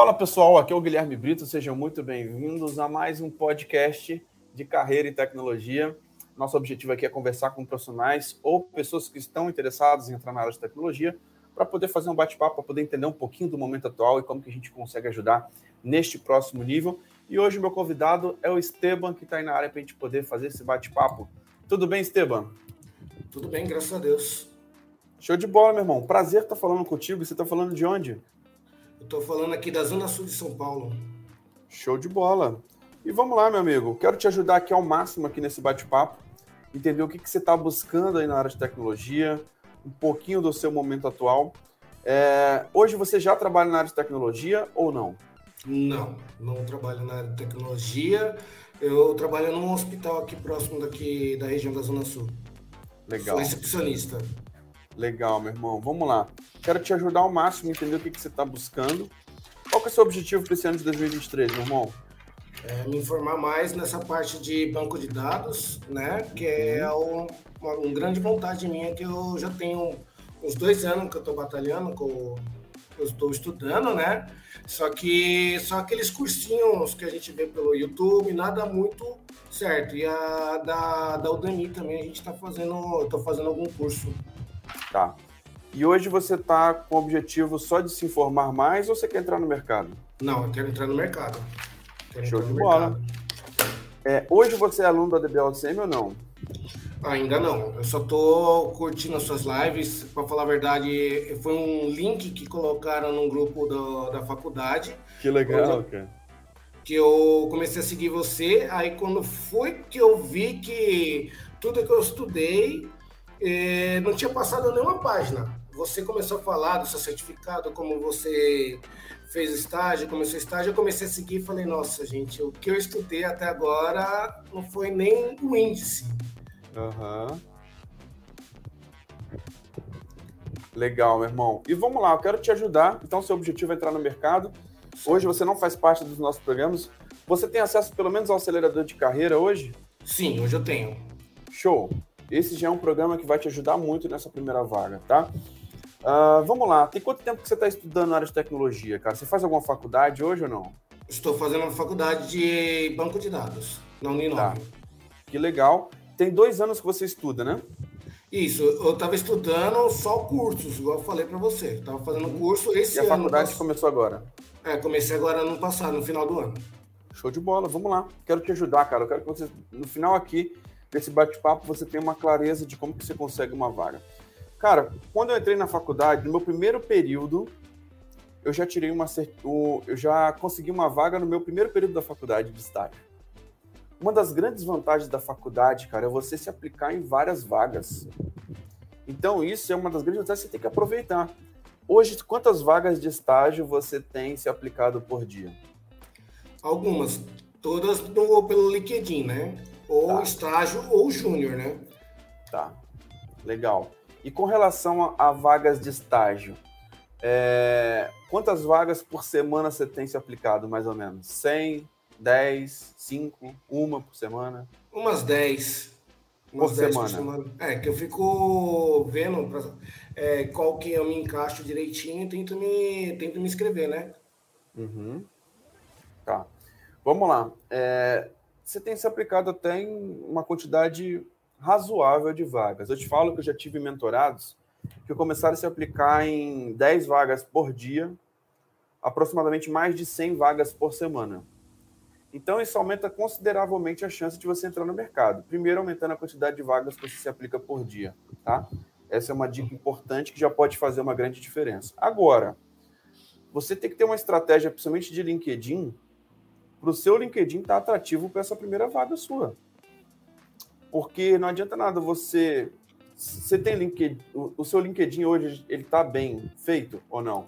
Fala pessoal, aqui é o Guilherme Brito, sejam muito bem-vindos a mais um podcast de carreira e tecnologia. Nosso objetivo aqui é conversar com profissionais ou pessoas que estão interessadas em entrar na área de tecnologia para poder fazer um bate-papo, para poder entender um pouquinho do momento atual e como que a gente consegue ajudar neste próximo nível. E hoje o meu convidado é o Esteban, que está aí na área para a gente poder fazer esse bate-papo. Tudo bem, Esteban? Tudo bem, graças a Deus. Show de bola, meu irmão. Prazer estar falando contigo. Você está falando de onde? Eu estou falando aqui da Zona Sul de São Paulo. Show de bola. E vamos lá, meu amigo. Quero te ajudar aqui ao máximo aqui nesse bate-papo, entender o que, que você está buscando aí na área de tecnologia, um pouquinho do seu momento atual. É... Hoje você já trabalha na área de tecnologia ou não? Não, não trabalho na área de tecnologia. Eu trabalho num hospital aqui próximo daqui da região da Zona Sul. Legal. Sou recepcionista. Legal, meu irmão. Vamos lá. Quero te ajudar ao máximo a entender o que, que você está buscando. Qual que é o seu objetivo para esse ano de 2023, meu irmão? É, me informar mais nessa parte de banco de dados, né? Que é um, uma, uma grande vontade minha que eu já tenho uns dois anos que eu estou batalhando, que eu, eu estou estudando, né? Só que só aqueles cursinhos que a gente vê pelo YouTube, nada muito certo. E a da, da Udemy também a gente está fazendo, estou fazendo algum curso. Tá. E hoje você está com o objetivo só de se informar mais ou você quer entrar no mercado? Não, eu quero entrar no mercado. Quero Show de bola. É, hoje você é aluno da DBLCM ou não? Ainda não. Eu só tô curtindo as suas lives. Para falar a verdade, foi um link que colocaram no grupo do- da faculdade Que legal, cara. que eu comecei a seguir você. Aí quando foi que eu vi que tudo que eu estudei eh, não tinha passado nenhuma página. Você começou a falar do seu certificado, como você fez estágio, começou estágio, eu comecei a seguir e falei, nossa, gente, o que eu estudei até agora não foi nem o índice. Aham. Legal, meu irmão. E vamos lá, eu quero te ajudar. Então, seu objetivo é entrar no mercado. Hoje você não faz parte dos nossos programas. Você tem acesso pelo menos ao acelerador de carreira hoje? Sim, hoje eu tenho. Show! Esse já é um programa que vai te ajudar muito nessa primeira vaga, tá? Ah, vamos lá, tem quanto tempo que você está estudando na área de tecnologia, cara? Você faz alguma faculdade hoje ou não? Estou fazendo uma faculdade de banco de dados na Uninove. Tá. Que legal. Tem dois anos que você estuda, né? Isso, eu estava estudando só cursos, igual eu falei para você. Estava fazendo curso esse E a ano. faculdade pass- começou agora. É, comecei agora no passado, no final do ano. Show de bola, vamos lá. Quero te ajudar, cara. Eu quero que você, no final aqui desse bate-papo, você tenha uma clareza de como que você consegue uma vaga. Cara, quando eu entrei na faculdade, no meu primeiro período, eu já tirei uma eu já consegui uma vaga no meu primeiro período da faculdade de estágio. Uma das grandes vantagens da faculdade, cara, é você se aplicar em várias vagas. Então, isso é uma das grandes vantagens que você tem que aproveitar. Hoje, quantas vagas de estágio você tem se aplicado por dia? Algumas, todas no- pelo LinkedIn, né? Ou Tá. estágio ou júnior, né? Tá, legal. E com relação a, a vagas de estágio, é, quantas vagas por semana você tem se aplicado, mais ou menos? 100, 10, 5, uma por semana? Umas 10. Por 10 semana. É, que eu fico vendo pra, é, qual que eu me encaixo direitinho e tento me, tento me inscrever, né? Uhum. Tá. Vamos lá. É, você tem se aplicado até em uma quantidade razoável de vagas. Eu te falo que eu já tive mentorados que começaram a se aplicar em 10 vagas por dia, aproximadamente mais de 100 vagas por semana. Então, isso aumenta consideravelmente a chance de você entrar no mercado. Primeiro, aumentando a quantidade de vagas que você se aplica por dia, tá? Essa é uma dica importante que já pode fazer uma grande diferença. Agora, você tem que ter uma estratégia, principalmente de LinkedIn, para o seu LinkedIn estar atrativo para essa primeira vaga sua. Porque não adianta nada você. Você tem LinkedIn. O, o seu LinkedIn hoje ele está bem feito ou não?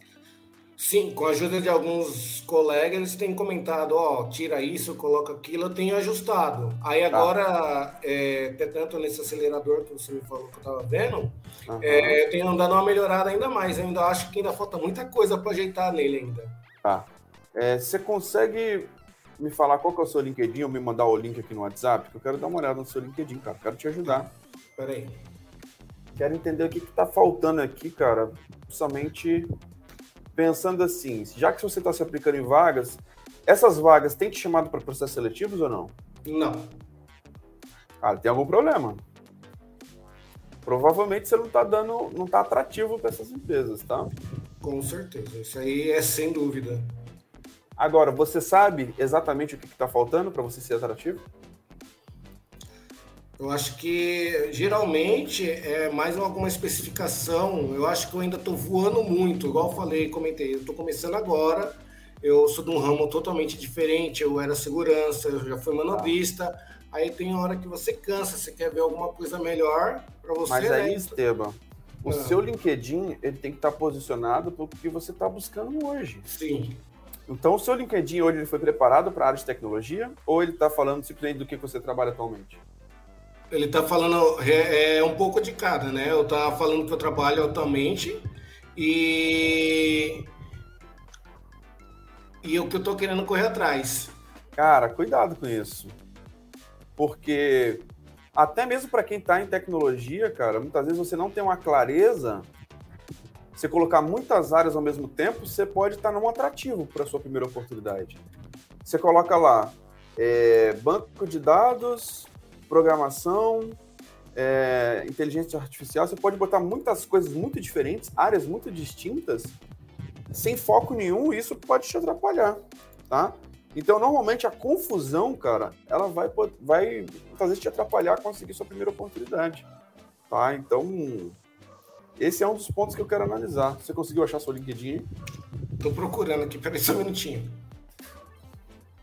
Sim, com a ajuda de alguns colegas, eles têm comentado, ó, tira isso, coloca aquilo, eu tenho ajustado. Aí agora, é, até tanto nesse acelerador que você me falou que eu tava vendo, Aham. é, eu tenho dado uma melhorada ainda mais. Eu ainda acho que ainda falta muita coisa para ajeitar nele ainda. Tá. É, você consegue me falar qual que é o seu LinkedIn ou me mandar o link aqui no WhatsApp? Que eu quero dar uma olhada no seu LinkedIn, cara. Quero te ajudar. Peraí. Quero entender o que, que tá faltando aqui, cara. Principalmente pensando assim, já que você está se aplicando em vagas, essas vagas têm te chamado para processos seletivos ou não? Não. Cara, tem algum problema. Provavelmente você não está dando, não está atrativo para essas empresas, tá? Com certeza, isso aí é sem dúvida. Agora, você sabe exatamente o que está faltando para você ser atrativo? Eu acho que geralmente é mais alguma especificação. Eu acho que eu ainda estou voando muito, igual eu falei, comentei. Eu estou começando agora. Eu sou de um ramo totalmente diferente. Eu era segurança, eu já fui manobrista. Aí tem hora que você cansa, você quer ver alguma coisa melhor para você. Mas né? aí, Esteban, o ah. seu LinkedIn ele tem que estar tá posicionado para o que você está buscando hoje. Sim. Então, o seu LinkedIn hoje ele foi preparado para a área de tecnologia ou ele está falando simplesmente do que você trabalha atualmente? Ele está falando é, é, um pouco de cada, né? Eu estava falando que eu trabalho atualmente e e o que eu estou querendo correr atrás. Cara, cuidado com isso, porque até mesmo para quem está em tecnologia, cara, muitas vezes você não tem uma clareza. Você colocar muitas áreas ao mesmo tempo, você pode estar tá num atrativo para sua primeira oportunidade. Você coloca lá é, banco de dados, programação, é, inteligência artificial, você pode botar muitas coisas muito diferentes, áreas muito distintas, sem foco nenhum, e isso pode te atrapalhar, tá? Então, normalmente, a confusão, cara, ela vai, vai fazer te atrapalhar a conseguir sua primeira oportunidade, tá? Então, esse é um dos pontos que eu quero analisar. Você conseguiu achar seu LinkedIn? Tô procurando aqui, peraí só um minutinho.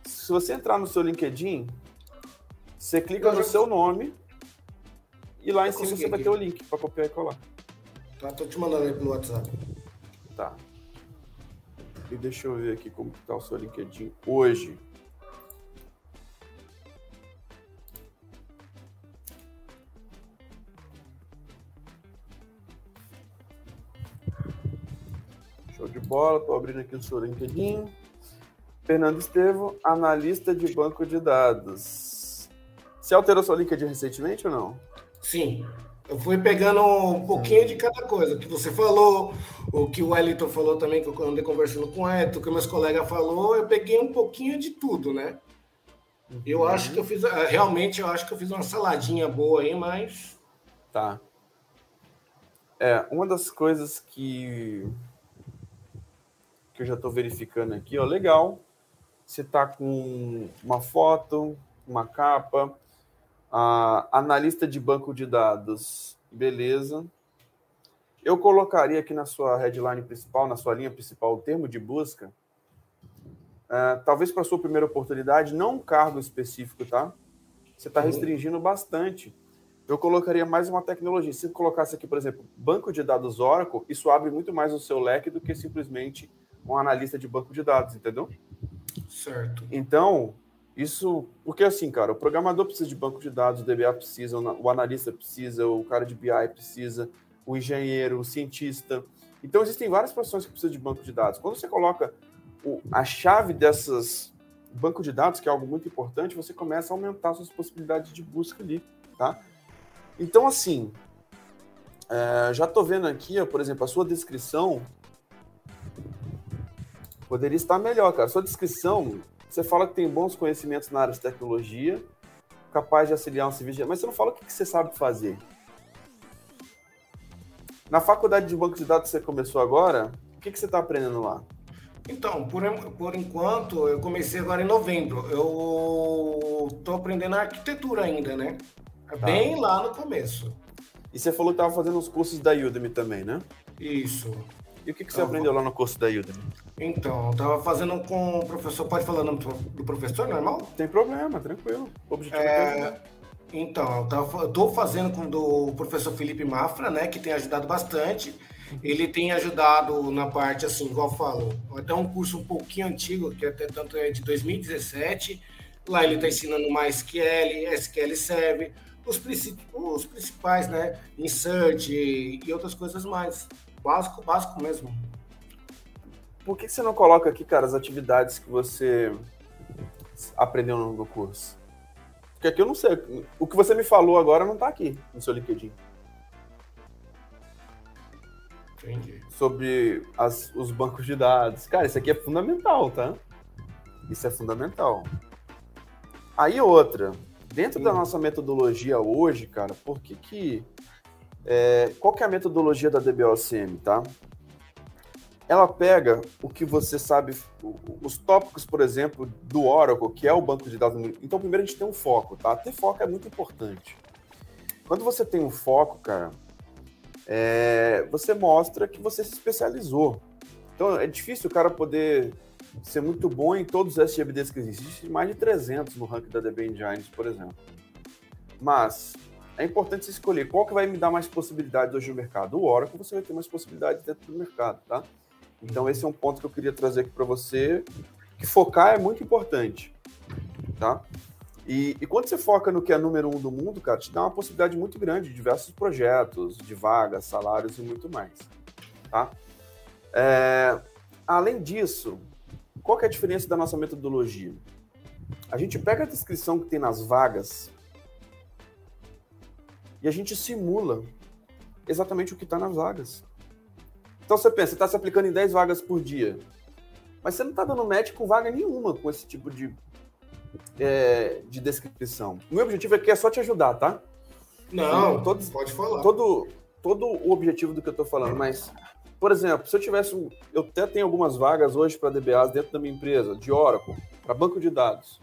Se você entrar no seu LinkedIn, você clica no seu nome e lá em cima você vai ter o link para copiar e colar. Tá, tô te mandando aí pelo WhatsApp. Tá. E deixa eu ver aqui como tá o seu LinkedIn hoje. De bola, tô abrindo aqui o seu LinkedIn. Fernando Estevo, analista de banco de dados. Você alterou sua LinkedIn recentemente ou não? Sim. Eu fui pegando um pouquinho de cada coisa. O que você falou, o que o Wellington falou também, que eu andei conversando com o Eto, o que meus colegas falou, eu peguei um pouquinho de tudo, né? Eu uhum. acho que eu fiz. Eh, realmente, eu acho que eu fiz uma saladinha boa aí, mas. Tá. É, uma das coisas que. Que eu já estou verificando aqui, ó, legal. Você tá com uma foto, uma capa, ah, analista de banco de dados, beleza. Eu colocaria aqui na sua headline principal, na sua linha principal, o termo de busca. Uh, talvez para sua primeira oportunidade, não um cargo específico, tá? Você está uhum. restringindo bastante. Eu colocaria mais uma tecnologia. Se eu colocasse aqui, por exemplo, banco de dados Oracle, isso abre muito mais o seu leque do que simplesmente um analista de banco de dados, entendeu? Certo. Então, isso, porque assim, cara, o programador precisa de banco de dados, o DBA precisa, o analista precisa, o cara de BI precisa, o engenheiro, o cientista. Então, existem várias profissões que precisam de banco de dados. Quando você coloca o, a chave dessas banco de dados, que é algo muito importante, você começa a aumentar suas possibilidades de busca ali, tá? Então, assim, é, já estou vendo aqui, ó, por exemplo, a sua descrição poderia estar melhor, cara. A sua descrição você fala que tem bons conhecimentos na área de tecnologia, capaz de auxiliar um civil, mas você não fala o que você sabe fazer. Na faculdade de banco de dados que você começou agora, o que você está aprendendo lá? Então, por, por enquanto, eu comecei agora em novembro. Eu estou aprendendo arquitetura ainda, né? É tá. Bem lá no começo. E você falou que estava fazendo os cursos da Udemy também, né? Isso. E o que, que você aprendeu lá no curso da Udemy? Então, eu tava fazendo com o professor. Pode falar o nome do professor, normal? Tem problema, tranquilo. O objetivo é, é Então, eu, tava, eu tô fazendo com o professor Felipe Mafra, né? Que tem ajudado bastante. Ele tem ajudado na parte, assim, igual eu falo, até um curso um pouquinho antigo, que até tanto é de 2017. Lá ele está ensinando mais SQL, SQL Server, os, os principais, né? Insert e outras coisas mais. Básico, básico mesmo. Por que você não coloca aqui, cara, as atividades que você aprendeu no curso? Porque aqui eu não sei. O que você me falou agora não está aqui no seu LinkedIn. Entendi. sobre as, os bancos de dados. Cara, isso aqui é fundamental, tá? Isso é fundamental. Aí outra, dentro da nossa metodologia hoje, cara, por que que... é, qual que é a metodologia da DBOCM, tá? Ela pega o que você sabe, os tópicos, por exemplo, do Oracle, que é o banco de dados. Então, primeiro a gente tem um foco, tá? Ter foco é muito importante. Quando você tem um foco, cara, é, você mostra que você se especializou. Então, é difícil o cara poder ser muito bom em todos os SGBDs que existem. Existem mais de 300 no ranking da DB Engines, por exemplo. Mas é importante você escolher qual que vai me dar mais possibilidades hoje no mercado. O Oracle você vai ter mais possibilidades dentro do mercado, tá? Então esse é um ponto que eu queria trazer aqui para você, que focar é muito importante, tá? E, e quando você foca no que é número um do mundo, cara, te dá uma possibilidade muito grande de diversos projetos, de vagas, salários e muito mais, tá? É, além disso, qual que é a diferença da nossa metodologia? A gente pega a descrição que tem nas vagas e a gente simula exatamente o que está nas vagas. Então você pensa, você está se aplicando em 10 vagas por dia, mas você não está dando match com vaga nenhuma com esse tipo de, é, de descrição. O meu objetivo aqui é só te ajudar, tá? Não, Todos- pode falar. Todo, todo o objetivo do que eu estou falando, mas, por exemplo, se eu tivesse um. Eu até tenho algumas vagas hoje para DBAs dentro da minha empresa, de Oracle, para banco de dados.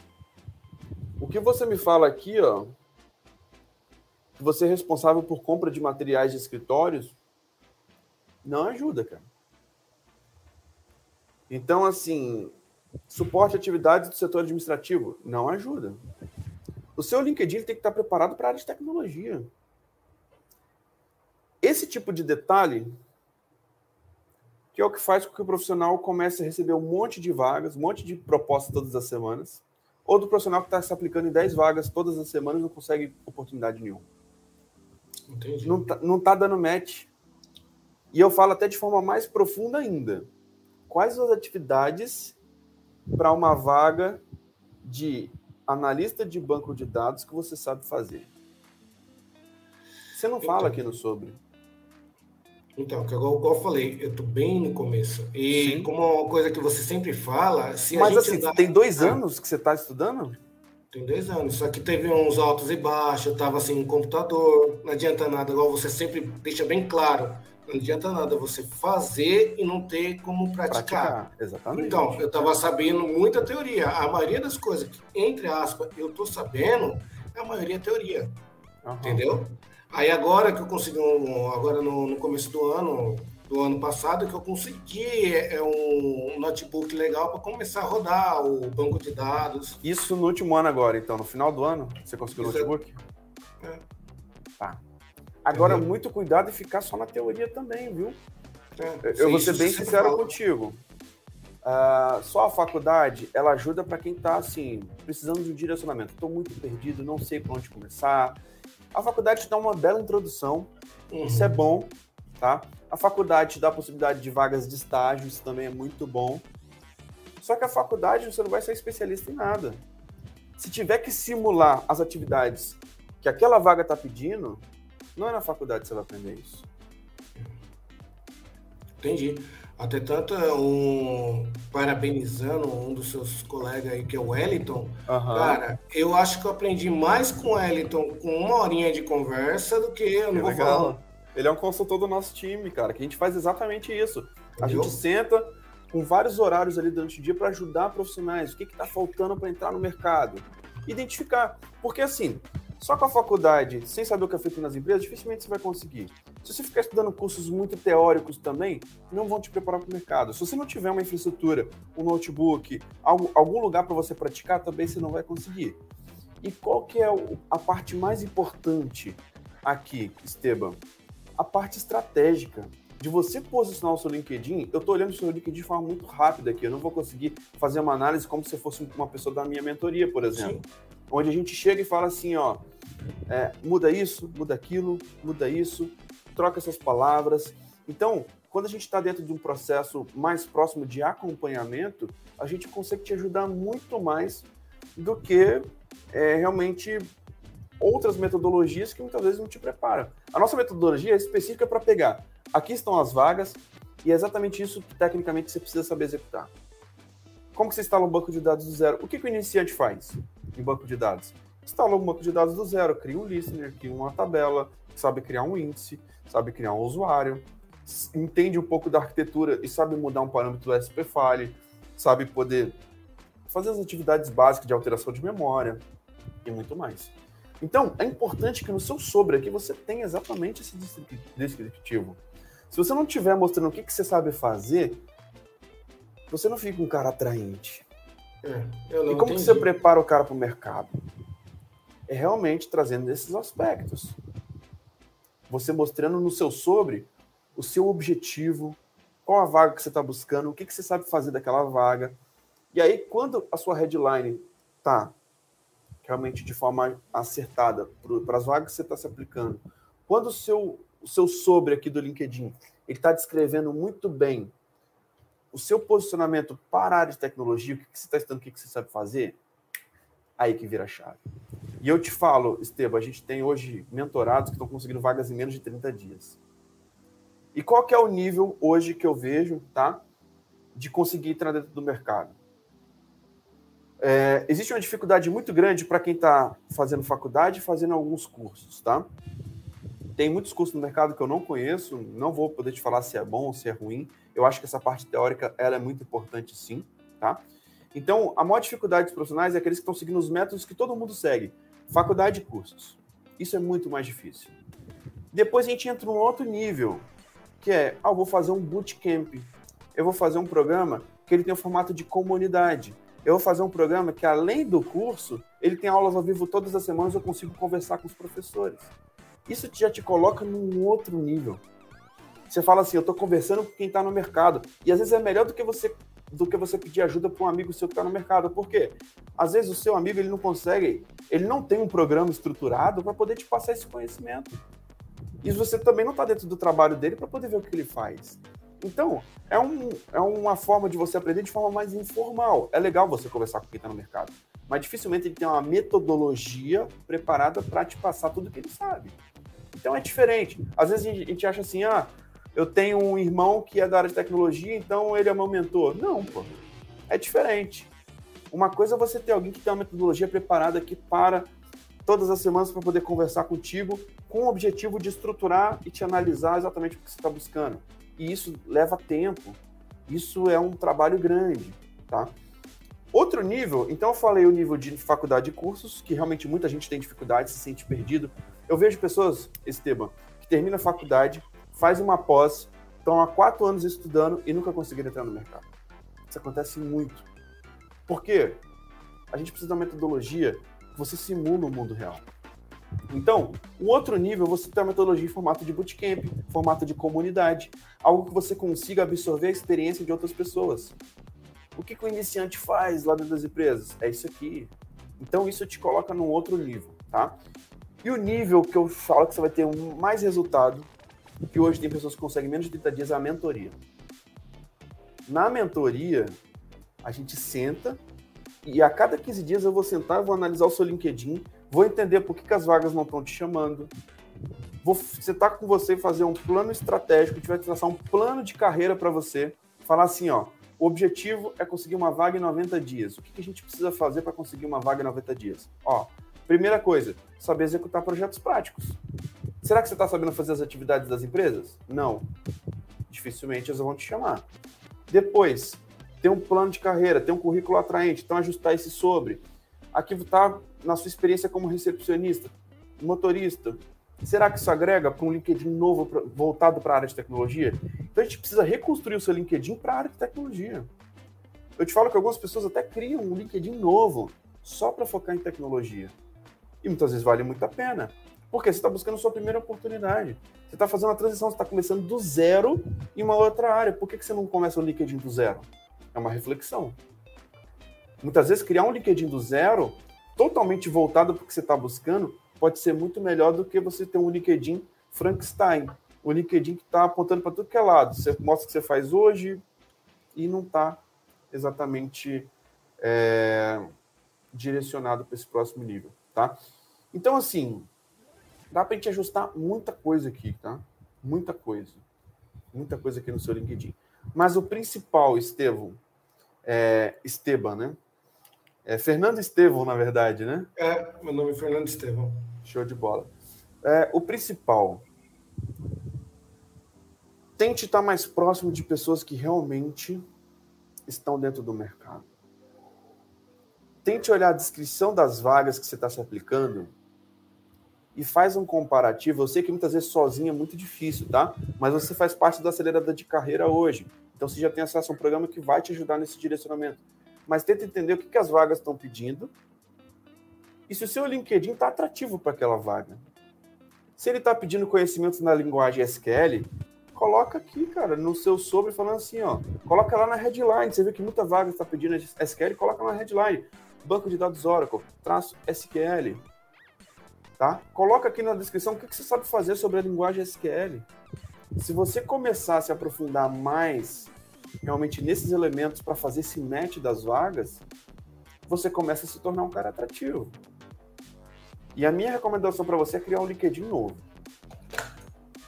O que você me fala aqui, ó, que você é responsável por compra de materiais de escritórios, não ajuda, cara. Então, assim, suporte a atividades do setor administrativo, não ajuda. O seu LinkedIn tem que estar preparado para a área de tecnologia. Esse tipo de detalhe que é o que faz com que o profissional comece a receber um monte de vagas, um monte de propostas todas as semanas, ou do profissional que está se aplicando em 10 vagas todas as semanas não consegue oportunidade nenhuma. Entendi. Não tá, não tá dando match. E eu falo até de forma mais profunda ainda. Quais as atividades para uma vaga de analista de banco de dados que você sabe fazer? Você não fala Então. aqui no sobre. Então, que igual, eu falei, eu tô bem no começo. E Sim. como é uma coisa que você sempre fala, se Mas assim, andar- tem dois Ah, anos que você está estudando? Tem dois anos. Só que teve uns altos e baixos, eu tava sem um computador, não adianta nada, igual você sempre deixa bem claro. Não adianta nada você fazer e não ter como praticar. Exatamente. Então, eu estava sabendo muita teoria. A maioria das coisas que, entre aspas, eu tô sabendo, a maioria é teoria. Aham. Entendeu? Aí agora que eu consegui, um, agora no, no começo do ano, do ano passado, que eu consegui é, um notebook legal para começar a rodar o banco de dados. Isso no último ano agora, então, no final do ano, você conseguiu o notebook? É. Tá. Agora, muito cuidado e ficar só na teoria também, viu? É, Eu vou isso ser bem sincero contigo. Ah, só a faculdade, ela ajuda para quem está assim, precisando de um direcionamento. Estou muito perdido, não sei por onde começar. A faculdade te dá uma bela introdução, Uhum. isso é bom, tá? A faculdade te dá a possibilidade de vagas de estágio, isso também é muito bom. Só que a faculdade você não vai ser especialista em nada. Se tiver que simular as atividades que aquela vaga está pedindo, não é na faculdade que você vai aprender isso. Entendi. Até tanto, é um, parabenizando um dos seus colegas aí, que é o Wellington. Aham. Cara, eu acho que eu aprendi mais com o Wellington com uma horinha de conversa do que eu não Que vou legal. falar. Ele é um consultor do nosso time, cara, que a gente faz exatamente isso. A Entendeu? gente senta com vários horários ali durante o dia para ajudar profissionais. O que está faltando para entrar no mercado? Identificar. Porque assim, só com a faculdade, sem saber o que é feito nas empresas, dificilmente você vai conseguir. Se você ficar estudando cursos muito teóricos também, não vão te preparar para o mercado. Se você não tiver uma infraestrutura, um notebook, algum lugar para você praticar, também você não vai conseguir. E qual que é a parte mais importante aqui, Esteban? A parte estratégica de você posicionar o seu LinkedIn. Eu estou olhando o seu LinkedIn de forma muito rápida aqui. Eu não vou conseguir fazer uma análise como se fosse uma pessoa da minha mentoria, por exemplo. Onde a gente chega e fala assim, ó, é, muda isso, muda aquilo, muda isso, troca essas palavras. Então, quando a gente está dentro de um processo mais próximo de acompanhamento, a gente consegue te ajudar muito mais do que é, realmente outras metodologias que muitas vezes não te preparam. A nossa metodologia é específica para pegar aqui estão as vagas, e é exatamente isso que tecnicamente você precisa saber executar. Como que você instala um banco de dados do zero? O que, que o iniciante faz em banco de dados? Instala um banco de dados do zero, cria um listener, cria uma tabela, sabe criar um índice, sabe criar um usuário, entende um pouco da arquitetura e sabe mudar um parâmetro do SPFile, sabe poder fazer as atividades básicas de alteração de memória e muito mais. Então, é importante que no seu sobre aqui você tenha exatamente esse descritivo. Se você não estiver mostrando o que, que você sabe fazer, você não fica um cara atraente. É, e como que você prepara o cara para o mercado? É realmente trazendo esses aspectos. Você mostrando no seu sobre o seu objetivo, qual a vaga que você está buscando, o que, que você sabe fazer daquela vaga. E aí, quando a sua headline está realmente de forma acertada para as vagas que você está se aplicando, quando o seu, o seu sobre aqui do LinkedIn ele está descrevendo muito bem o seu posicionamento para a área de tecnologia, o que, que você está estudando, o que, que você sabe fazer, aí que vira a chave. E eu te falo, Esteban, a gente tem hoje mentorados que estão conseguindo vagas em menos de 30 dias. E qual que é o nível hoje que eu vejo, tá? De conseguir entrar dentro do mercado. É, existe uma dificuldade muito grande para quem está fazendo faculdade e fazendo alguns cursos, tá? Tem muitos cursos no mercado que eu não conheço, não vou poder te falar se é bom ou se é ruim. Eu acho que essa parte teórica ela é muito importante, sim, tá? Então, a maior dificuldade dos profissionais é aqueles que estão seguindo os métodos que todo mundo segue, faculdade e cursos. Isso é muito mais difícil. Depois a gente entra num outro nível, que é, ah, eu vou fazer um bootcamp, eu vou fazer um programa que ele tem o formato de comunidade, eu vou fazer um programa que, além do curso, ele tem aulas ao vivo todas as semanas, eu consigo conversar com os professores. Isso já te coloca num outro nível. Você fala assim, eu estou conversando com quem está no mercado. E às vezes é melhor do que você do que você pedir ajuda para um amigo seu que está no mercado. Por quê? Às vezes o seu amigo ele não consegue, ele não tem um programa estruturado para poder te passar esse conhecimento. E você também não está dentro do trabalho dele para poder ver o que ele faz. Então, é, um, é uma forma de você aprender de forma mais informal. É legal você conversar com quem está no mercado, mas dificilmente ele tem uma metodologia preparada para te passar tudo que ele sabe. Então é diferente. Às vezes a gente acha assim, ah, eu tenho um irmão que é da área de tecnologia, então ele é meu mentor. Não, pô. É diferente. Uma coisa é você ter alguém que tem uma metodologia preparada aqui para todas as semanas para poder conversar contigo com o objetivo de estruturar e te analisar exatamente o que você está buscando. E isso leva tempo. Isso é um trabalho grande, tá? Outro nível, então eu falei o nível de faculdade e cursos, que realmente muita gente tem dificuldade, se sente perdido. Eu vejo pessoas, Esteban, que termina a faculdade, faz uma pós, estão há quatro anos estudando e nunca conseguiram entrar no mercado. Isso acontece muito. Por quê? A gente precisa de uma metodologia você simula o mundo real. Então, o outro nível, você tem a metodologia em formato de bootcamp, formato de comunidade, algo que você consiga absorver a experiência de outras pessoas. O que, que o iniciante faz lá dentro das empresas? É isso aqui. Então, isso te coloca num outro nível, tá? E o nível que eu falo que você vai ter mais resultado, que hoje tem pessoas que conseguem menos de 30 dias, é a mentoria. Na mentoria, a gente senta e a cada 15 dias eu vou sentar, vou analisar o seu LinkedIn, vou entender por que, que as vagas não estão te chamando, vou sentar com você e fazer um plano estratégico, gente vai traçar um plano de carreira para você, falar assim, ó, o objetivo é conseguir uma vaga em 90 dias. O que, que a gente precisa fazer para conseguir uma vaga em 90 dias? Ó, primeira coisa, saber executar projetos práticos. Será que você está sabendo fazer as atividades das empresas? Não. Dificilmente eles vão te chamar. Depois, ter um plano de carreira, ter um currículo atraente, então ajustar esse sobre. Aqui está na sua experiência como recepcionista, motorista. Será que isso agrega para um LinkedIn novo pra, voltado para a área de tecnologia? Então a gente precisa reconstruir o seu LinkedIn para a área de tecnologia. Eu te falo que algumas pessoas até criam um LinkedIn novo só para focar em tecnologia. E muitas vezes vale muito a pena. Porque você está buscando a sua primeira oportunidade. Você está fazendo uma transição, você está começando do zero em uma outra área. Por que, que você não começa o LinkedIn do zero? É uma reflexão. Muitas vezes, criar um LinkedIn do zero, totalmente voltado para o que você está buscando, pode ser muito melhor do que você ter um LinkedIn Frankenstein. O LinkedIn que está apontando para tudo que é lado. Você mostra o que você faz hoje e não está exatamente é, direcionado para esse próximo nível, tá? Então, assim, dá para a gente ajustar muita coisa aqui, tá? Muita coisa. muita coisa aqui no seu LinkedIn. Mas o principal, Estevão, é Esteban, né? É Fernando Estevão, na verdade, né? É, meu nome é Fernando Estevão. Show de bola. É, o principal, tente estar mais próximo de pessoas que realmente estão dentro do mercado. Tente olhar a descrição das vagas que você está se aplicando e faz um comparativo. Eu sei que muitas vezes sozinho é muito difícil, tá? Mas você faz parte do acelerador de carreira hoje. Então você já tem acesso a um programa que vai te ajudar nesse direcionamento. Mas tenta entender o que, que as vagas estão pedindo e se o seu LinkedIn está atrativo para aquela vaga. Se ele está pedindo conhecimentos na linguagem SQL, coloca aqui, cara, no seu sobre, falando assim, ó, coloca lá na headline. Você vê que muita vaga está pedindo SQL, coloca na headline. Banco de dados Oracle, traço SQL. Tá? Coloca aqui na descrição o que, que você sabe fazer sobre a linguagem SQL. Se você começar a se aprofundar mais realmente nesses elementos para fazer esse match das vagas, você começa a se tornar um cara atrativo. E a minha recomendação para você é criar um LinkedIn novo.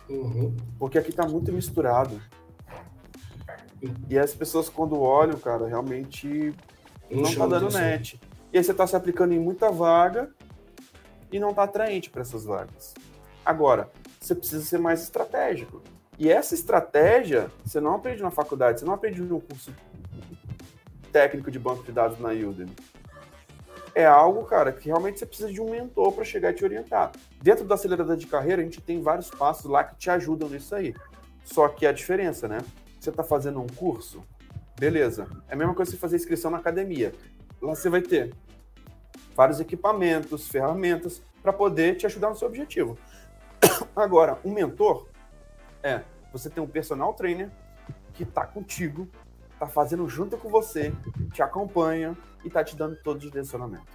Uhum. Porque aqui está muito misturado. E as pessoas, quando olham, cara, realmente não está dando net. E aí você está se aplicando em muita vaga e não está atraente para essas vagas. Agora, você precisa ser mais estratégico. E essa estratégia você não aprende na faculdade, você não aprende no curso técnico de banco de dados na Udemy. É algo, cara, que realmente você precisa de um mentor para chegar e te orientar. Dentro do acelerador de carreira, a gente tem vários passos lá que te ajudam nisso aí. Só que a diferença, né? Você está fazendo um curso, beleza. É a mesma coisa que você fazer inscrição na academia. Lá você vai ter vários equipamentos, ferramentas para poder te ajudar no seu objetivo. Agora, um mentor é você tem um personal trainer que está contigo, está fazendo junto com você, te acompanha e está te dando todo o direcionamento.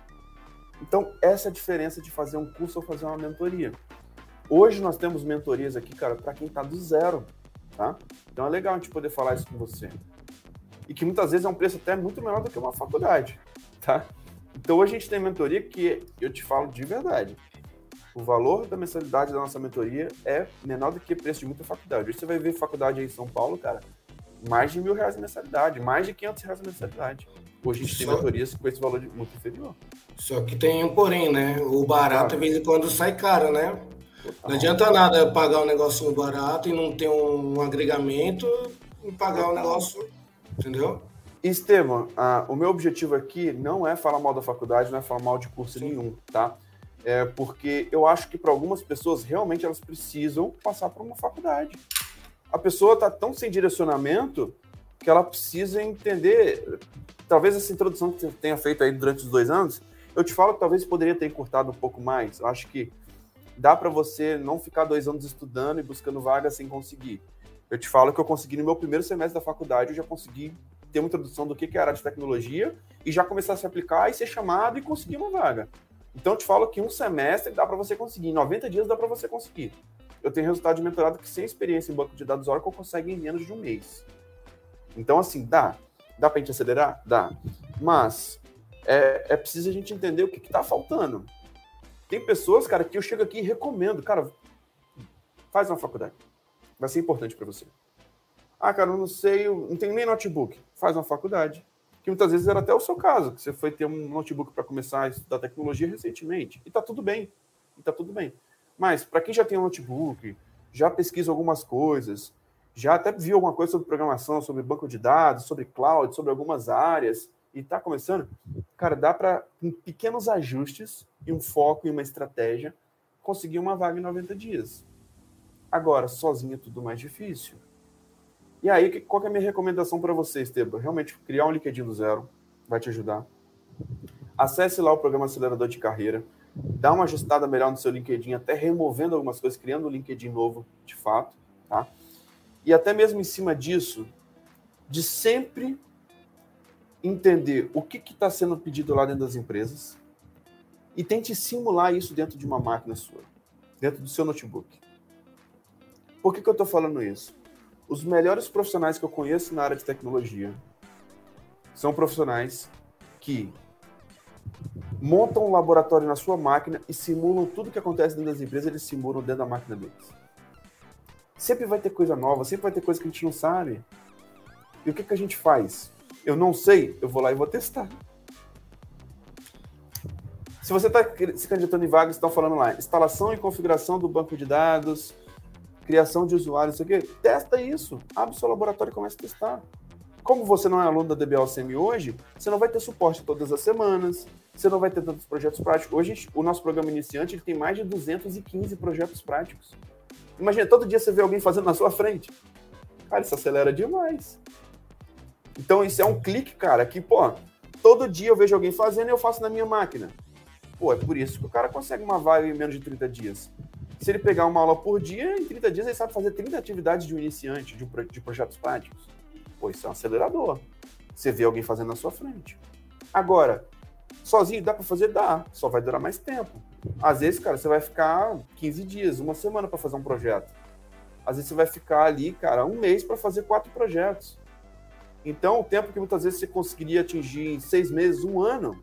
Então, essa é a diferença de fazer um curso ou fazer uma mentoria. Hoje nós temos mentorias aqui, cara, para quem está do zero, tá? Então é legal a gente poder falar isso com você. E que muitas vezes é um preço até muito menor do que uma faculdade, tá? Então hoje a gente tem mentoria que eu te falo de verdade. O valor da mensalidade da nossa mentoria é menor do que o preço de muita faculdade. Hoje você vai ver faculdade aí em São Paulo, cara, mais de mil reais de mensalidade, mais de 500 reais de mensalidade. Hoje a gente Só... tem mentorias com esse valor muito inferior. Só que tem um porém, né? O barato, claro. de vez em quando, sai caro, né? Total. Não adianta nada pagar um negocinho barato e não ter um agregamento e pagar um negócio, entendeu? Estevam, ah, o meu objetivo aqui não é falar mal da faculdade, não é falar mal de curso Sim. nenhum, tá? É porque eu acho que para algumas pessoas realmente elas precisam passar por uma faculdade. A pessoa está tão sem direcionamento que ela precisa entender. Talvez essa introdução que você tenha feito aí durante os dois anos, eu te falo que talvez poderia ter encurtado um pouco mais. Eu acho que dá para você não ficar dois anos estudando e buscando vaga sem conseguir. Eu te falo que eu consegui no meu primeiro semestre da faculdade, eu já consegui ter uma introdução do que é a área de tecnologia e já começar a se aplicar e ser chamado e conseguir uma vaga. Então, eu te falo que um semestre dá para você conseguir, em 90 dias dá para você conseguir. Eu tenho resultado de mentorado que, sem experiência em banco de dados Oracle, consegue em menos de um mês. Então, assim, dá. Dá para a gente acelerar? Dá. Mas é, é preciso a gente entender o que está faltando. Tem pessoas, cara, que eu chego aqui e recomendo. Cara, faz uma faculdade. Vai ser importante para você. Ah, cara, eu não sei, eu não tenho nem notebook. Faz uma faculdade. Que muitas vezes era até o seu caso, que você foi ter um notebook para começar a estudar tecnologia recentemente. E tá tudo bem. E tá tudo bem. Mas, para quem já tem um notebook, já pesquisa algumas coisas, já até viu alguma coisa sobre programação, sobre banco de dados, sobre cloud, sobre algumas áreas, e está começando, cara, dá para, com pequenos ajustes e um foco e uma estratégia, conseguir uma vaga em 90 dias. Agora, sozinho é tudo mais difícil. E aí, qual é a minha recomendação para você, Esteban? Realmente criar um LinkedIn do zero vai te ajudar. Acesse lá o programa Acelerador de Carreira, dá uma ajustada melhor no seu LinkedIn, até removendo algumas coisas, criando um LinkedIn novo, de fato, tá? E até mesmo em cima disso, de sempre entender o que está sendo pedido lá dentro das empresas e tente simular isso dentro de uma máquina sua, dentro do seu notebook. Por que, que eu estou falando isso? Os melhores profissionais que eu conheço na área de tecnologia são profissionais que montam um laboratório na sua máquina e simulam tudo que acontece dentro das empresas, eles simulam dentro da máquina deles. Sempre vai ter coisa nova, sempre vai ter coisa que a gente não sabe. E o que, que a gente faz? Eu não sei, eu vou lá e vou testar. Se você está se candidatando em vagas, estão falando lá, instalação e configuração do banco de dados, criação de usuários, isso aqui, testa isso. Abre o seu laboratório e começa a testar. Como você não é aluno da DBLCM hoje, você não vai ter suporte todas as semanas, você não vai ter tantos projetos práticos. Hoje, o nosso programa iniciante ele tem mais de 215 projetos práticos. Imagina, todo dia você vê alguém fazendo na sua frente. Cara, isso acelera demais. Então, isso é um clique, cara, que, pô, todo dia eu vejo alguém fazendo e eu faço na minha máquina. Pô, é por isso que o cara consegue uma vaga em menos de 30 dias. Se ele pegar uma aula por dia, em 30 dias ele sabe fazer 30 atividades de um iniciante, de, um, de projetos práticos. Pô, isso é um acelerador. Você vê alguém fazendo na sua frente. Agora, sozinho dá para fazer? Dá. Só vai durar mais tempo. Às vezes, cara, você vai ficar 15 dias, uma semana para fazer um projeto. Às vezes você vai ficar ali, cara, um mês para fazer quatro projetos. Então, o tempo que muitas vezes você conseguiria atingir em seis meses, um ano,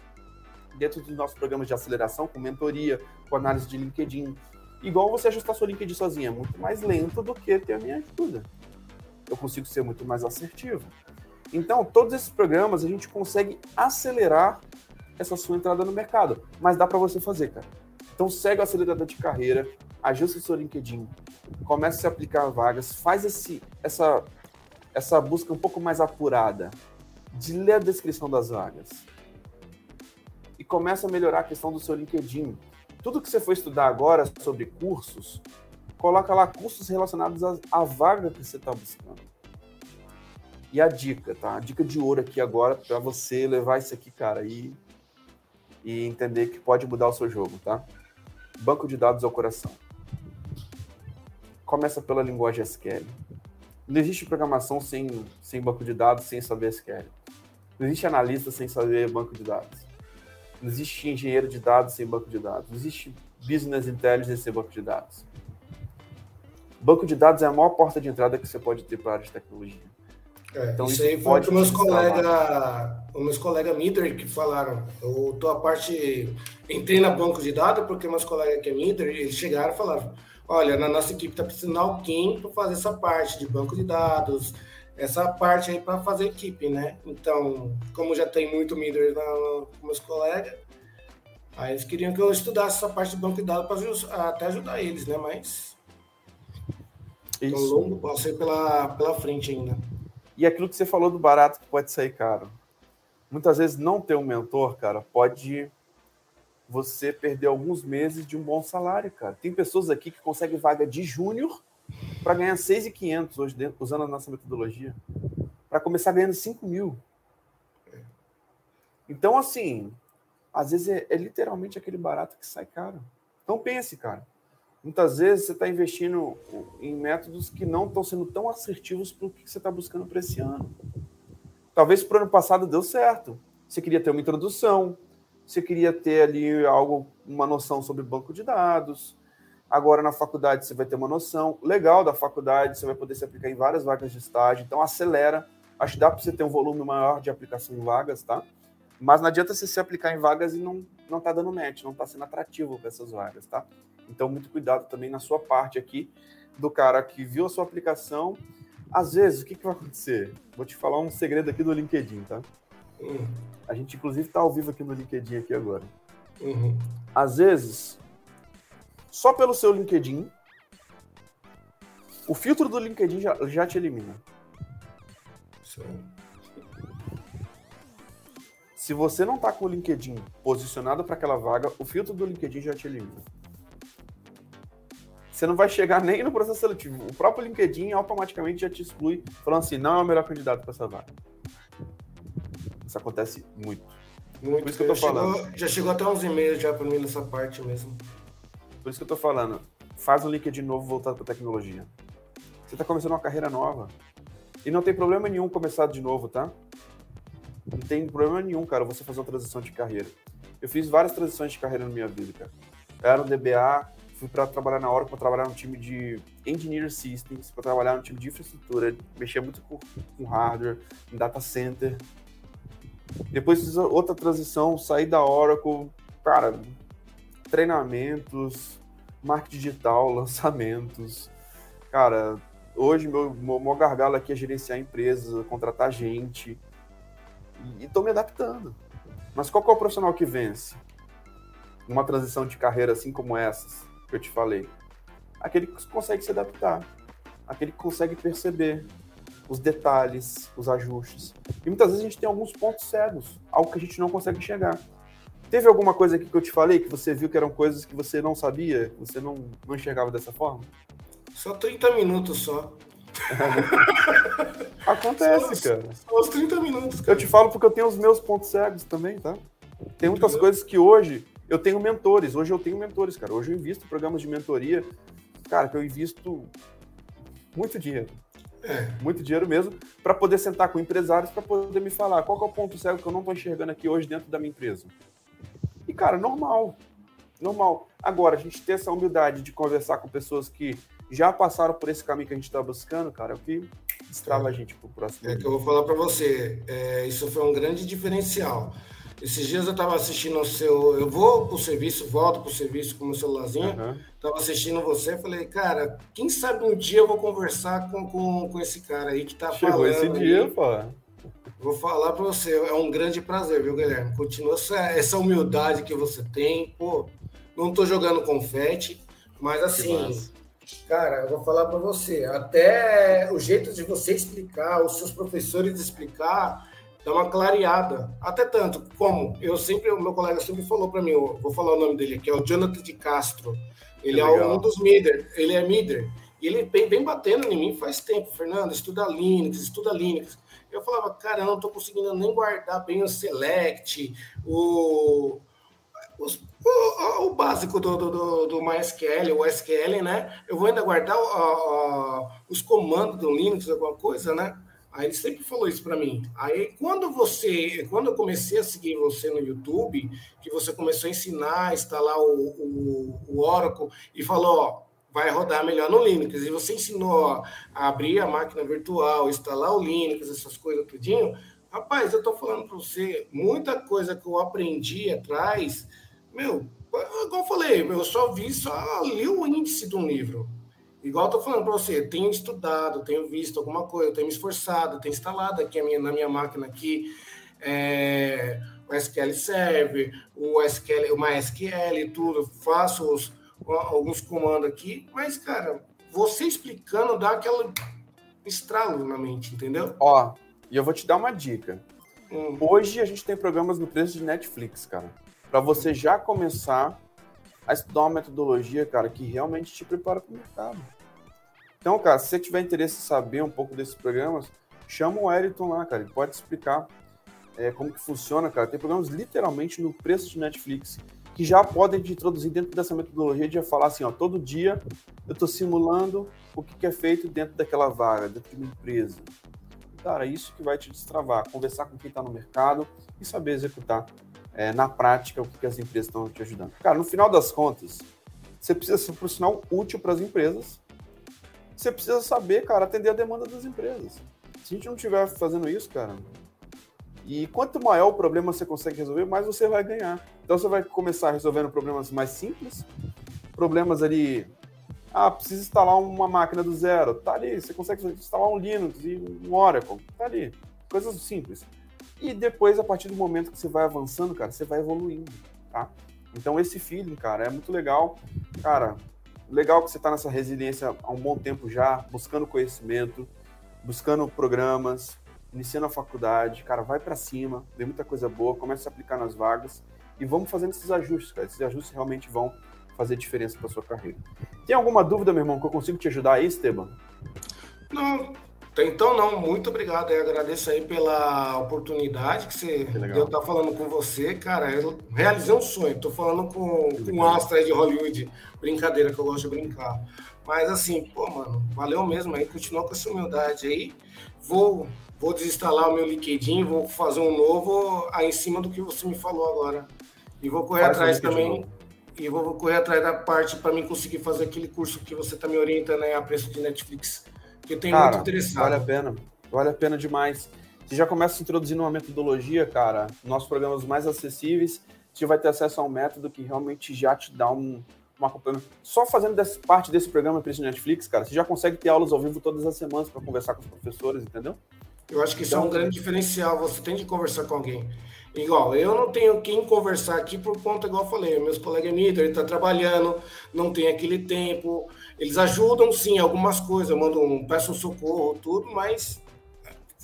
dentro dos nossos programas de aceleração, com mentoria, com análise de LinkedIn, igual você ajustar sua LinkedIn sozinho, é muito mais lento do que ter a minha ajuda eu consigo ser muito mais assertivo. Então, todos esses programas a gente consegue acelerar essa sua entrada no mercado, mas dá para você fazer, cara. Então, segue o acelerador de carreira, ajusta o seu LinkedIn, comece a aplicar vagas, faz esse, essa, essa busca um pouco mais apurada de ler a descrição das vagas e começa a melhorar a questão do seu LinkedIn. Tudo que você for estudar agora sobre cursos, coloca lá custos relacionados à, vaga que você está buscando. E a dica, tá? A dica de ouro aqui agora para você levar isso aqui, cara, e, e entender que pode mudar o seu jogo, tá? Banco de dados ao coração. Começa pela linguagem SQL. Não existe programação sem, sem banco de dados, sem saber SQL. Não existe analista sem saber banco de dados. Não existe engenheiro de dados sem banco de dados. Não existe business intelligence sem banco de dados. Banco de dados é a maior porta de entrada que você pode ter para a área de tecnologia. É, então, isso, isso aí foi o meus colegas, meus colegas Middle que falaram. Eu tô a parte, entrei na banco de dados porque meus colegas que é Middle, eles chegaram e falaram: olha, na nossa equipe tá precisando de alguém para fazer essa parte de banco de dados, essa parte aí para fazer equipe, né? Então, como já tem muito Middle com meus colegas, aí eles queriam que eu estudasse essa parte de banco de dados para até ajudar eles, né? Mas isso. Então, longo passeio pela, pela frente ainda. E aquilo que você falou do barato que pode sair caro. Muitas vezes não ter um mentor, cara, pode você perder alguns meses de um bom salário, cara. Tem pessoas aqui que conseguem vaga de júnior para ganhar 6.500 hoje, dentro, usando a nossa metodologia. Para começar ganhando 5 mil. Então, assim, às vezes é, é literalmente aquele barato que sai caro. Então pense, cara muitas vezes você está investindo em métodos que não estão sendo tão assertivos para o que você está buscando para esse ano. Talvez para o ano passado deu certo. Você queria ter uma introdução, você queria ter ali algo, uma noção sobre banco de dados. Agora na faculdade você vai ter uma noção legal da faculdade, você vai poder se aplicar em várias vagas de estágio. Então acelera. Acho que dá para você ter um volume maior de aplicação em vagas, tá? Mas não adianta você se aplicar em vagas e não não tá dando match, não está sendo atrativo para essas vagas, tá? Então, muito cuidado também na sua parte aqui, do cara que viu a sua aplicação. Às vezes, o que, que vai acontecer? Vou te falar um segredo aqui do LinkedIn, tá? Uhum. A gente, inclusive, está ao vivo aqui no LinkedIn aqui agora. Uhum. Às vezes, só pelo seu LinkedIn, o filtro do LinkedIn já, já te elimina. Sim. Se você não está com o LinkedIn posicionado para aquela vaga, o filtro do LinkedIn já te elimina você não vai chegar nem no processo seletivo. O próprio LinkedIn automaticamente já te exclui, falando assim, não é o melhor candidato para essa vaga. Isso acontece muito. muito. Por isso que eu tô já falando. Chegou, já chegou até uns e-mails já para mim nessa parte mesmo. Por isso que eu tô falando. Faz um LinkedIn novo voltado para tecnologia. Você está começando uma carreira nova. E não tem problema nenhum começar de novo, tá? Não tem problema nenhum, cara, você fazer uma transição de carreira. Eu fiz várias transições de carreira na minha vida, cara. Eu era um DBA, fui para trabalhar na Oracle, para trabalhar no time de Engineer Systems, para trabalhar no time de infraestrutura, mexia muito com, com hardware, em data center. Depois fiz outra transição, saí da Oracle, cara, treinamentos, marketing digital, lançamentos, cara, Hoje, meu, meu, meu gargalo aqui é gerenciar empresas, contratar gente. E estou me adaptando. Mas qual é o profissional que vence? Uma transição de carreira assim como essas que eu te falei. Aquele que consegue se adaptar. Aquele que consegue perceber os detalhes, os ajustes. E muitas vezes a gente tem alguns pontos cegos, algo que a gente não consegue enxergar. Teve alguma coisa aqui que eu te falei que você viu que eram coisas que você não sabia, que você não, não enxergava dessa forma? Só 30 minutos só. Acontece, só, cara. Só os 30 minutos. Cara. Eu te falo porque eu tenho os meus pontos cegos também, tá? Tem muitas Entendeu? coisas que hoje eu tenho mentores. Hoje eu tenho mentores, cara. Hoje eu invisto em programas de mentoria. Cara, que eu invisto muito dinheiro. É. Muito dinheiro mesmo, para poder sentar com empresários, para poder me falar qual é o ponto cego que eu não estou enxergando aqui hoje dentro da minha empresa. E, cara, normal. Normal. Agora, a gente ter essa humildade de conversar com pessoas que já passaram por esse caminho que a gente está buscando, cara, é o que destrava é. a gente para o próximo. É que eu vou falar para você. É, isso foi um grande diferencial. Esses dias eu estava assistindo o seu. Eu vou pro serviço, volto pro serviço com o meu celularzinho. Uhum. Tava assistindo você falei, cara, quem sabe um dia eu vou conversar com, com, com esse cara aí que tá Chegou falando. Chegou esse dia, pô. Vou falar para você, é um grande prazer, viu, Guilherme? Continua essa, essa humildade que você tem. Pô, não tô jogando confete, mas assim, cara, eu vou falar para você, até o jeito de você explicar, os seus professores explicar, dá uma clareada. Até tanto como eu sempre, o meu colega sempre falou para mim, vou falar o nome dele aqui, é o Jonathan de Castro. Ele é um dos Mider, ele é Mider. E ele vem, vem batendo em mim faz tempo, Fernando, estuda Linux, estuda Linux. Eu falava, cara, eu não estou conseguindo nem guardar bem o select, o, os, o, o, básico do, do, do, MySQL, o SQL, né? Eu vou ainda guardar os comandos do Linux, alguma coisa, né? Aí ele sempre falou isso para mim. Aí quando você, quando eu comecei a seguir você no YouTube, que você começou a ensinar instalar o, o, o Oracle e falou, ó, vai rodar melhor no Linux. E você ensinou a abrir a máquina virtual, instalar o Linux, essas coisas tudinho. Rapaz, eu tô falando para você, muita coisa que eu aprendi atrás, meu, igual eu falei, eu só vi, só li o índice de um livro. Igual eu tô falando para você, tenho estudado, tenho visto alguma coisa, tenho me esforçado, tenho instalado aqui minha, na minha máquina aqui é, o SQL Server, o SQL, o MySQL, tudo, faço os, alguns comandos aqui, mas, cara, você explicando dá aquela estralo na mente, entendeu? Ó, e eu vou te dar uma dica. Hum. Hoje a gente tem programas no preço de Netflix, cara. Para você já começar a estudar uma metodologia, cara, que realmente te prepara para o mercado. Então, cara, se você tiver interesse em saber um pouco desses programas, chama o Eriton lá, cara. Ele pode explicar é, como que funciona, cara. Tem programas literalmente no preço de Netflix que já podem te introduzir dentro dessa metodologia de falar assim, ó, todo dia eu estou simulando o que, é feito dentro daquela vaga, dentro de uma empresa. Cara, isso que vai te destravar, conversar com quem está no mercado e saber executar é, na prática o que, que as empresas estão te ajudando. Cara, no final das contas, você precisa ser um profissional útil para as empresas. Você precisa saber, cara, atender a demanda das empresas. Se a gente não estiver fazendo isso, cara, e quanto maior o problema você consegue resolver, mais você vai ganhar. Então você vai começar resolvendo problemas mais simples, problemas ali. Ah, precisa instalar uma máquina do zero. Tá ali. Você consegue instalar um Linux e um Oracle. Tá ali. Coisas simples. E depois, a partir do momento que você vai avançando, cara, você vai evoluindo, tá? Então esse feeling, cara, é muito legal. Cara, legal que você está nessa resiliência há um bom tempo já, buscando conhecimento, buscando programas, iniciando a faculdade, cara, vai para cima, vê muita coisa boa, começa a aplicar nas vagas e vamos fazendo esses ajustes, cara. Esses ajustes realmente vão fazer diferença para sua carreira. Tem alguma dúvida, meu irmão, que eu consigo te ajudar aí, Esteban? Não, então não. Muito obrigado. Eu agradeço aí pela oportunidade que você que deu estar falando com você, cara. Eu realizei um sonho. Estou falando com, com um astro aí de Hollywood. Brincadeira que eu gosto de brincar. Mas assim, pô, mano, valeu mesmo aí. Continua com essa humildade aí. Vou vou desinstalar o meu LinkedIn, vou fazer um novo aí em cima do que você me falou agora. E vou correr Faz atrás também. E vou correr atrás da parte para mim conseguir fazer aquele curso que você está me orientando aí a preço de Netflix. Que eu tenho cara, muito interessado. Vale a pena. Vale a pena demais. Você já começa introduzindo uma metodologia, cara, nossos programas mais acessíveis, você vai ter acesso a um método que realmente já te dá um, um. Só fazendo desse, parte desse programa Preço Netflix, cara, você já consegue ter aulas ao vivo todas as semanas para conversar com os professores, entendeu? Eu acho que isso então, é um então, grande diferencial. Você tem que conversar com alguém. Igual, eu não tenho quem conversar aqui por conta, igual eu falei, meus colegas Nito, ele está trabalhando, não tem aquele tempo. Eles ajudam sim algumas coisas, mandam um, peço um socorro, tudo, mas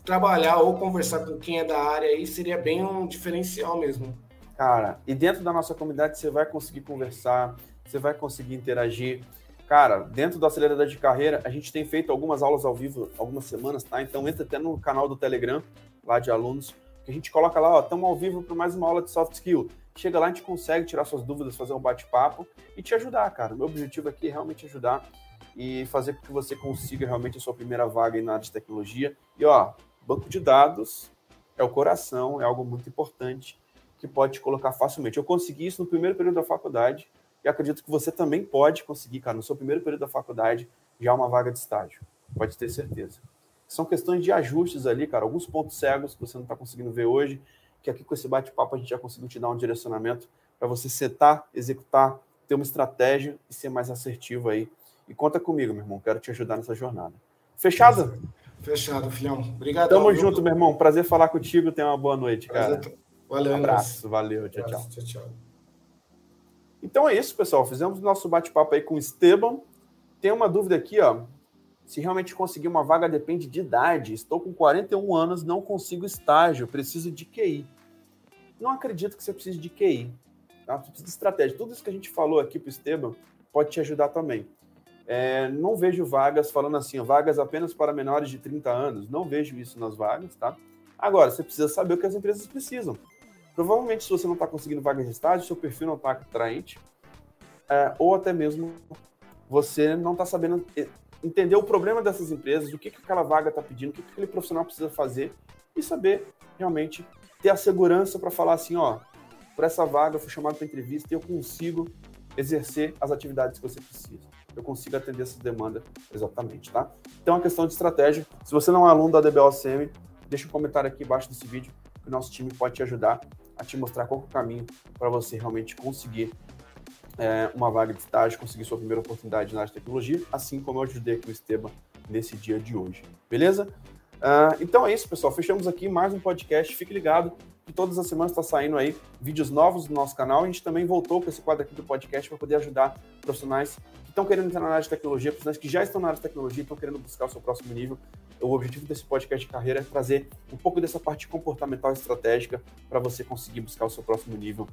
trabalhar ou conversar com quem é da área aí seria bem um diferencial mesmo. Cara, e dentro da nossa comunidade você vai conseguir conversar, você vai conseguir interagir. Cara, dentro do acelerador de carreira, a gente tem feito algumas aulas ao vivo algumas semanas, tá? Então entra até no canal do Telegram, lá de alunos, que a gente coloca lá, ó, estamos ao vivo para mais uma aula de soft skill. Chega lá, a gente consegue tirar suas dúvidas, fazer um bate-papo e te ajudar, cara. O meu objetivo aqui é realmente ajudar e fazer com que você consiga realmente a sua primeira vaga na área de tecnologia. E ó, banco de dados é o coração, é algo muito importante que pode te colocar facilmente. Eu consegui isso no primeiro período da faculdade e acredito que você também pode conseguir, cara, no seu primeiro período da faculdade, já uma vaga de estágio. Pode ter certeza. São questões de ajustes ali, cara, alguns pontos cegos que você não está conseguindo ver hoje, que aqui com esse bate-papo a gente já conseguiu te dar um direcionamento para você setar, executar, ter uma estratégia e ser mais assertivo aí. E conta comigo, meu irmão, quero te ajudar nessa jornada. Fechado? Fechado, filhão. Obrigado. Tamo junto, meu irmão. Prazer falar contigo. Tenha uma boa noite, cara. Prazer. Valeu, um abraço. Valeu. Tchau, tchau. tchau, tchau. Então é isso, pessoal. Fizemos o nosso bate-papo aí com o Esteban. Tem uma dúvida aqui, ó. Se realmente conseguir uma vaga depende de idade. Estou com 41 anos, não consigo estágio, preciso de QI. Não acredito que você precise de QI. Tá? Você precisa de estratégia. Tudo isso que a gente falou aqui para o Esteban pode te ajudar também. É, não vejo vagas falando assim, vagas apenas para menores de 30 anos. Não vejo isso nas vagas, tá? Agora, você precisa saber o que as empresas precisam. Provavelmente, se você não está conseguindo vagas de estágio, seu perfil não está atraente, é, ou até mesmo você não está sabendo entender o problema dessas empresas, o que, que aquela vaga está pedindo, o que, que aquele profissional precisa fazer e saber realmente ter a segurança para falar assim, ó, para essa vaga eu fui chamado para entrevista e eu consigo exercer as atividades que você precisa. Eu consigo atender essa demanda exatamente, tá? Então, é uma questão de estratégia. Se você não é aluno da DBOCM, deixa um comentário aqui embaixo desse vídeo que o nosso time pode te ajudar a te mostrar qual é o caminho para você realmente conseguir é, uma vaga de estágio, conseguir sua primeira oportunidade na área de tecnologia, assim como eu ajudei aqui o Esteban nesse dia de hoje. Beleza? Uh, então é isso, pessoal. Fechamos aqui mais um podcast. Fique ligado que todas as semanas está saindo aí vídeos novos do nosso canal. A gente também voltou com esse quadro aqui do podcast para poder ajudar profissionais que estão querendo entrar na área de tecnologia, profissionais que já estão na área de tecnologia e estão querendo buscar o seu próximo nível o objetivo desse podcast de carreira é trazer um pouco dessa parte comportamental estratégica para você conseguir buscar o seu próximo nível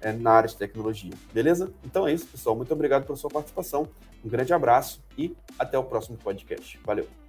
é, na área de tecnologia. Beleza? Então é isso, pessoal. Muito obrigado pela sua participação. Um grande abraço e até o próximo podcast. Valeu!